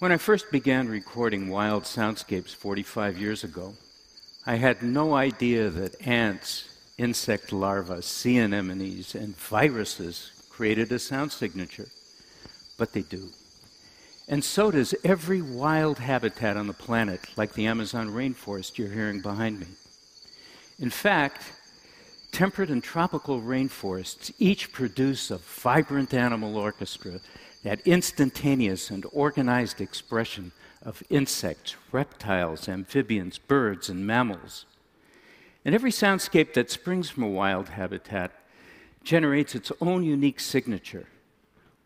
When I first began recording wild soundscapes 45 years ago, I had no idea that ants, insect larvae, sea anemones, and viruses created a sound signature. But they do. And so does every wild habitat on the planet, like the Amazon rainforest you're hearing behind me. In fact, temperate and tropical rainforests each produce a vibrant animal orchestra that instantaneous and organized expression of insects, reptiles, amphibians, birds, and mammals. And every soundscape that springs from a wild habitat generates its own unique signature,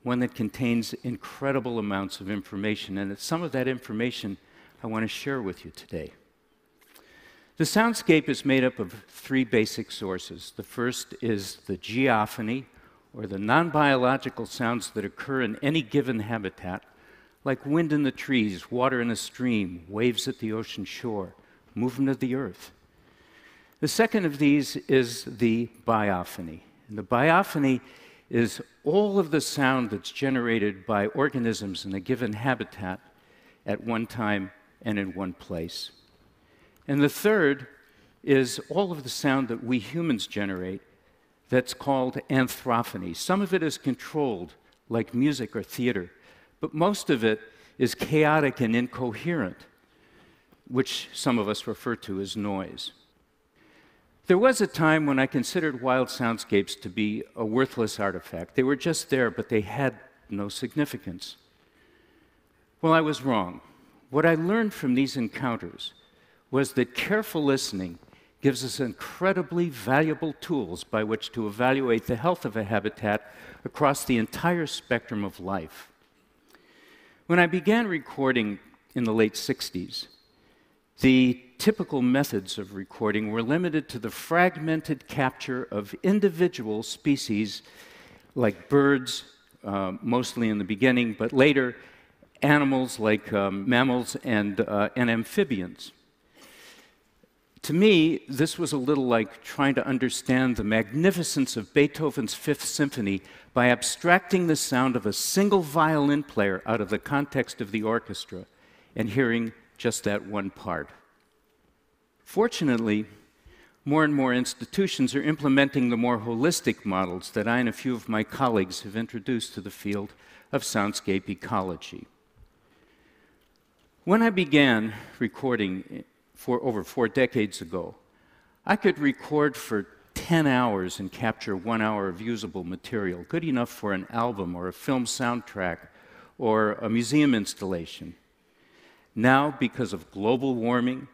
one that contains incredible amounts of information. And it's some of that information I want to share with you today. The soundscape is made up of three basic sources. The first is the geophony, or the non biological sounds that occur in any given habitat, like wind in the trees, water in a stream, waves at the ocean shore, movement of the earth. The second of these is the biophony. And the biophony is all of the sound that's generated by organisms in a given habitat at one time and in one place. And the third is all of the sound that we humans generate that's called anthrophony. Some of it is controlled, like music or theater, but most of it is chaotic and incoherent, which some of us refer to as noise. There was a time when I considered wild soundscapes to be a worthless artifact. They were just there, but they had no significance. Well, I was wrong. What I learned from these encounters was that careful listening gives us incredibly valuable tools by which to evaluate the health of a habitat across the entire spectrum of life. When I began recording in the late 60s, the typical methods of recording were limited to the fragmented capture of individual species like birds, uh, mostly in the beginning, but later animals like um, mammals and, uh, and amphibians. To me, this was a little like trying to understand the magnificence of Beethoven's Fifth Symphony by abstracting the sound of a single violin player out of the context of the orchestra and hearing just that one part. Fortunately, more and more institutions are implementing the more holistic models that I and a few of my colleagues have introduced to the field of soundscape ecology. When I began recording for over four decades ago, I could record for 10 hours and capture one hour of usable material, good enough for an album or a film soundtrack or a museum installation. Now, because of global warming,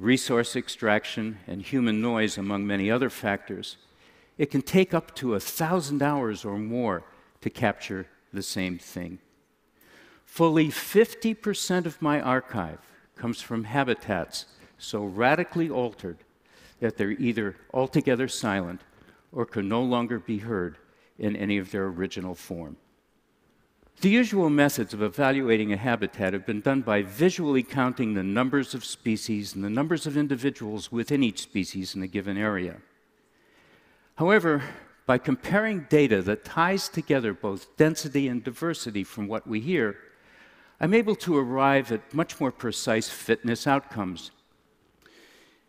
resource extraction, and human noise, among many other factors, it can take up to a thousand hours or more to capture the same thing. Fully 50% of my archive comes from habitats so radically altered that they're either altogether silent or can no longer be heard in any of their original form. The usual methods of evaluating a habitat have been done by visually counting the numbers of species and the numbers of individuals within each species in a given area. However, by comparing data that ties together both density and diversity from what we hear, I'm able to arrive at much more precise fitness outcomes.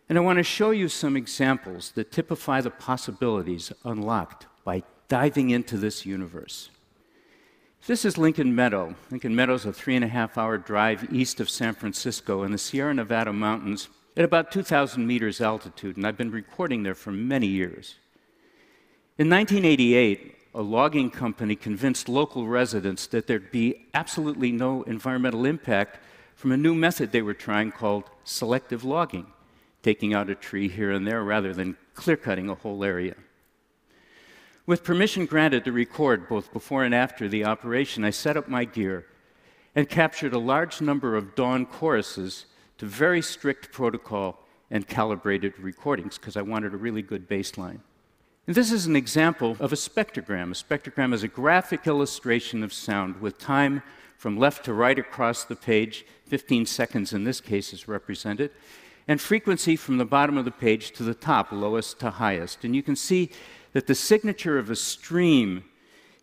And I want to show you some examples that typify the possibilities unlocked by diving into this universe. This is Lincoln Meadow. Lincoln Meadow is a three and a half hour drive east of San Francisco in the Sierra Nevada mountains at about 2,000 meters altitude, and I've been recording there for many years. In 1988, a logging company convinced local residents that there'd be absolutely no environmental impact from a new method they were trying called selective logging, taking out a tree here and there rather than clear cutting a whole area. With permission granted to record both before and after the operation, I set up my gear and captured a large number of dawn choruses to very strict protocol and calibrated recordings because I wanted a really good baseline. And this is an example of a spectrogram. A spectrogram is a graphic illustration of sound with time from left to right across the page, 15 seconds in this case is represented, and frequency from the bottom of the page to the top, lowest to highest. And you can see that the signature of a stream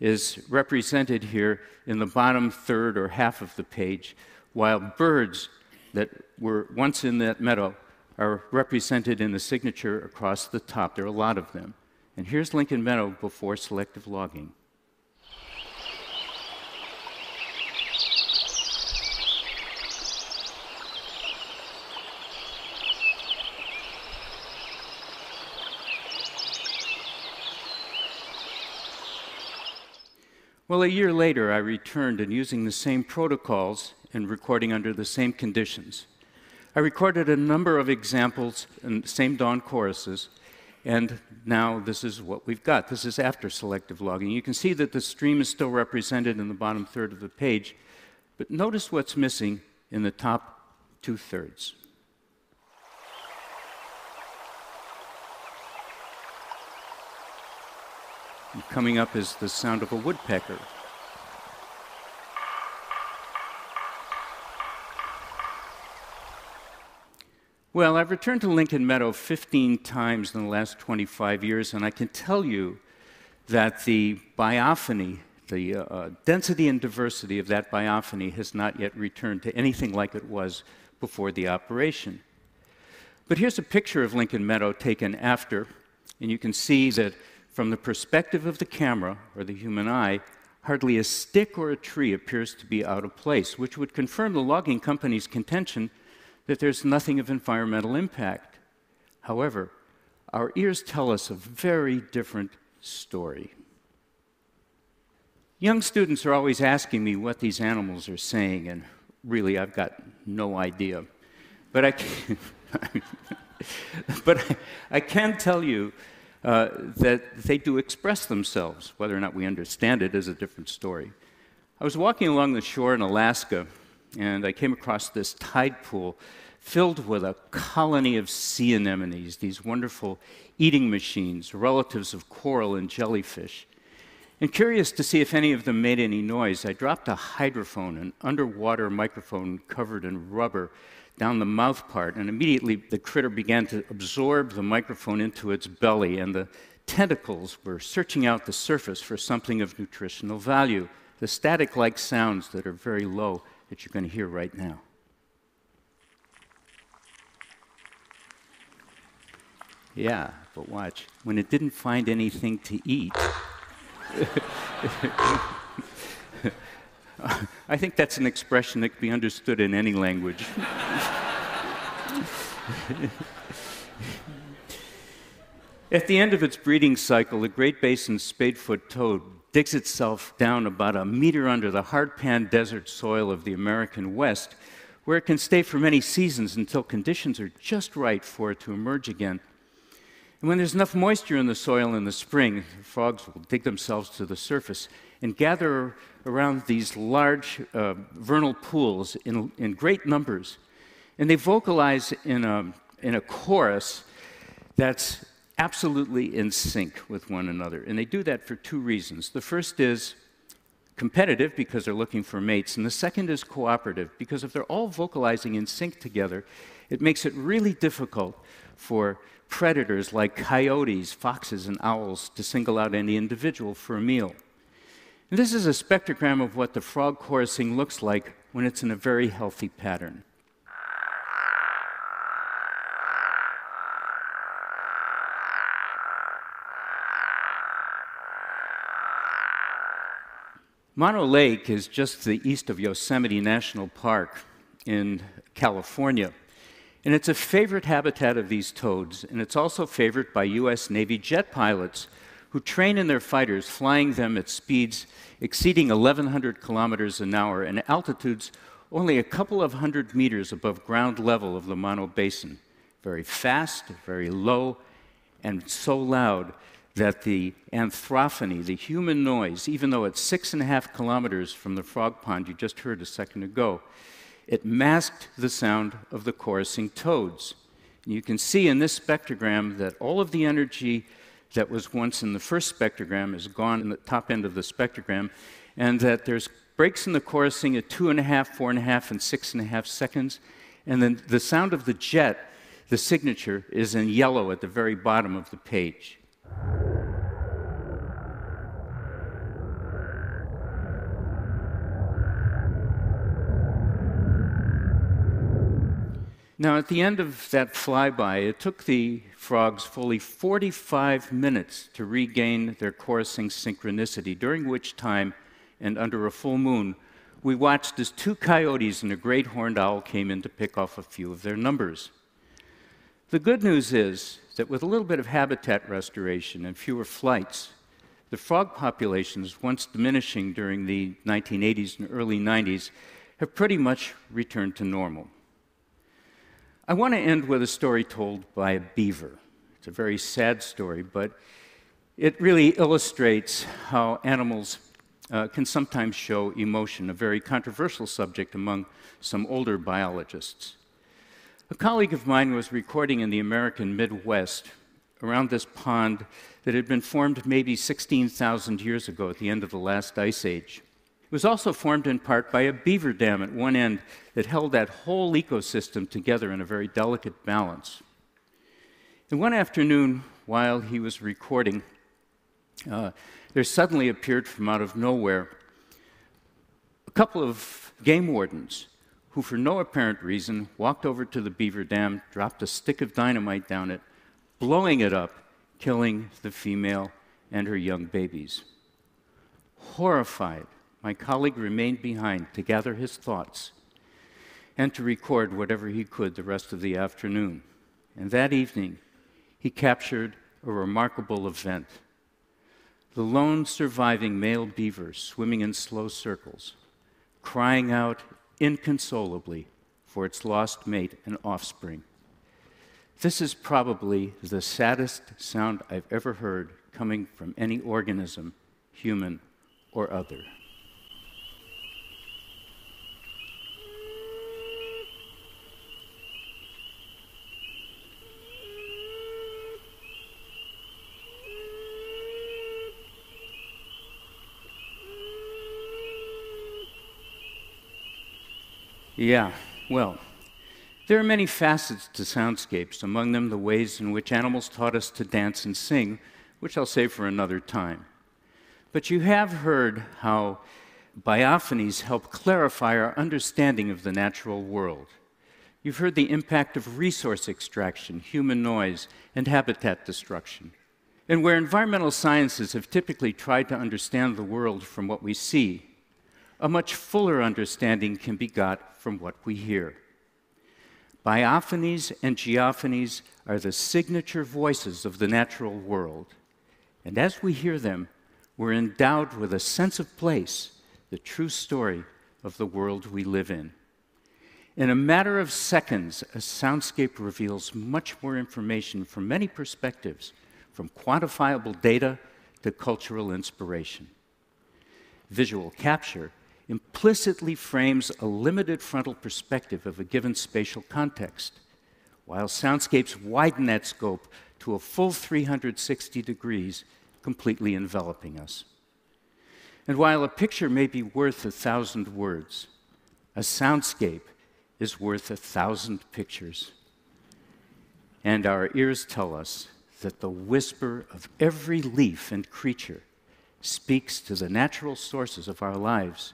is represented here in the bottom third or half of the page, while birds that were once in that meadow are represented in the signature across the top. There are a lot of them. And here's Lincoln Meadow before selective logging. Well, a year later, I returned and using the same protocols and recording under the same conditions. I recorded a number of examples and same dawn choruses, and now this is what we've got. This is after selective logging. You can see that the stream is still represented in the bottom third of the page, but notice what's missing in the top two thirds. Coming up is the sound of a woodpecker. Well, I've returned to Lincoln Meadow 15 times in the last 25 years, and I can tell you that the biophony, the uh, density and diversity of that biophony, has not yet returned to anything like it was before the operation. But here's a picture of Lincoln Meadow taken after, and you can see that from the perspective of the camera or the human eye, hardly a stick or a tree appears to be out of place, which would confirm the logging company's contention that there's nothing of environmental impact. However, our ears tell us a very different story. Young students are always asking me what these animals are saying, and really, I've got no idea. But I can, but I, I can tell you uh, that they do express themselves. Whether or not we understand it is a different story. I was walking along the shore in Alaska, and I came across this tide pool filled with a colony of sea anemones, these wonderful eating machines, relatives of coral and jellyfish. And curious to see if any of them made any noise, I dropped a hydrophone, an underwater microphone covered in rubber, down the mouth part, and immediately the critter began to absorb the microphone into its belly, and the tentacles were searching out the surface for something of nutritional value, the static like sounds that are very low that you're going to hear right now. Yeah, but watch. When it didn't find anything to eat, I think that's an expression that can be understood in any language. At the end of its breeding cycle, the Great Basin spadefoot toad digs itself down about a meter under the hardpan desert soil of the American West, where it can stay for many seasons until conditions are just right for it to emerge again. And when there's enough moisture in the soil in the spring, frogs will dig themselves to the surface and gather around these large uh, vernal pools in, in great numbers. And they vocalize in a, in a chorus that's absolutely in sync with one another. And they do that for two reasons. The first is competitive because they're looking for mates, and the second is cooperative because if they're all vocalizing in sync together, it makes it really difficult for predators like coyotes, foxes, and owls to single out any individual for a meal. And this is a spectrogram of what the frog chorusing looks like when it's in a very healthy pattern. Mono Lake is just to the east of Yosemite National Park in California. And it's a favorite habitat of these toads, and it's also favored by US Navy jet pilots who train in their fighters, flying them at speeds exceeding 1,100 kilometers an hour and altitudes only a couple of hundred meters above ground level of the Mono Basin. Very fast, very low, and so loud that the anthrophony, the human noise, even though it's six and a half kilometers from the frog pond you just heard a second ago, it masked the sound of the chorusing toads. You can see in this spectrogram that all of the energy that was once in the first spectrogram is gone in the top end of the spectrogram, and that there's breaks in the chorusing at two and a half, four and a half, and six and a half seconds. And then the sound of the jet, the signature, is in yellow at the very bottom of the page. Now, at the end of that flyby, it took the frogs fully 45 minutes to regain their chorusing synchronicity, during which time, and under a full moon, we watched as two coyotes and a great horned owl came in to pick off a few of their numbers. The good news is that with a little bit of habitat restoration and fewer flights, the frog populations, once diminishing during the 1980s and early 90s, have pretty much returned to normal. I want to end with a story told by a beaver. It's a very sad story, but it really illustrates how animals uh, can sometimes show emotion, a very controversial subject among some older biologists. A colleague of mine was recording in the American Midwest around this pond that had been formed maybe 16,000 years ago at the end of the last ice age. Was also formed in part by a beaver dam at one end that held that whole ecosystem together in a very delicate balance. And one afternoon, while he was recording, uh, there suddenly appeared from out of nowhere a couple of game wardens who, for no apparent reason, walked over to the beaver dam, dropped a stick of dynamite down it, blowing it up, killing the female and her young babies. Horrified, my colleague remained behind to gather his thoughts and to record whatever he could the rest of the afternoon. And that evening, he captured a remarkable event. The lone surviving male beaver swimming in slow circles, crying out inconsolably for its lost mate and offspring. This is probably the saddest sound I've ever heard coming from any organism, human or other. Yeah, well, there are many facets to soundscapes, among them the ways in which animals taught us to dance and sing, which I'll save for another time. But you have heard how biophonies help clarify our understanding of the natural world. You've heard the impact of resource extraction, human noise, and habitat destruction. And where environmental sciences have typically tried to understand the world from what we see, a much fuller understanding can be got from what we hear. Biophonies and geophonies are the signature voices of the natural world. And as we hear them, we're endowed with a sense of place, the true story of the world we live in. In a matter of seconds, a soundscape reveals much more information from many perspectives, from quantifiable data to cultural inspiration. Visual capture implicitly frames a limited frontal perspective of a given spatial context, while soundscapes widen that scope to a full 360 degrees, completely enveloping us. And while a picture may be worth a thousand words, a soundscape is worth a thousand pictures. And our ears tell us that the whisper of every leaf and creature speaks to the natural sources of our lives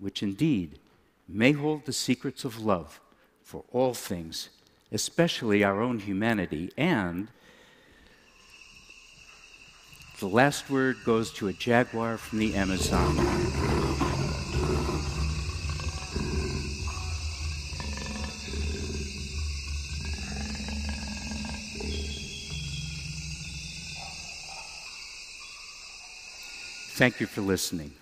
which indeed may hold the secrets of love for all things, especially our own humanity. And the last word goes to a jaguar from the Amazon. Thank you for listening.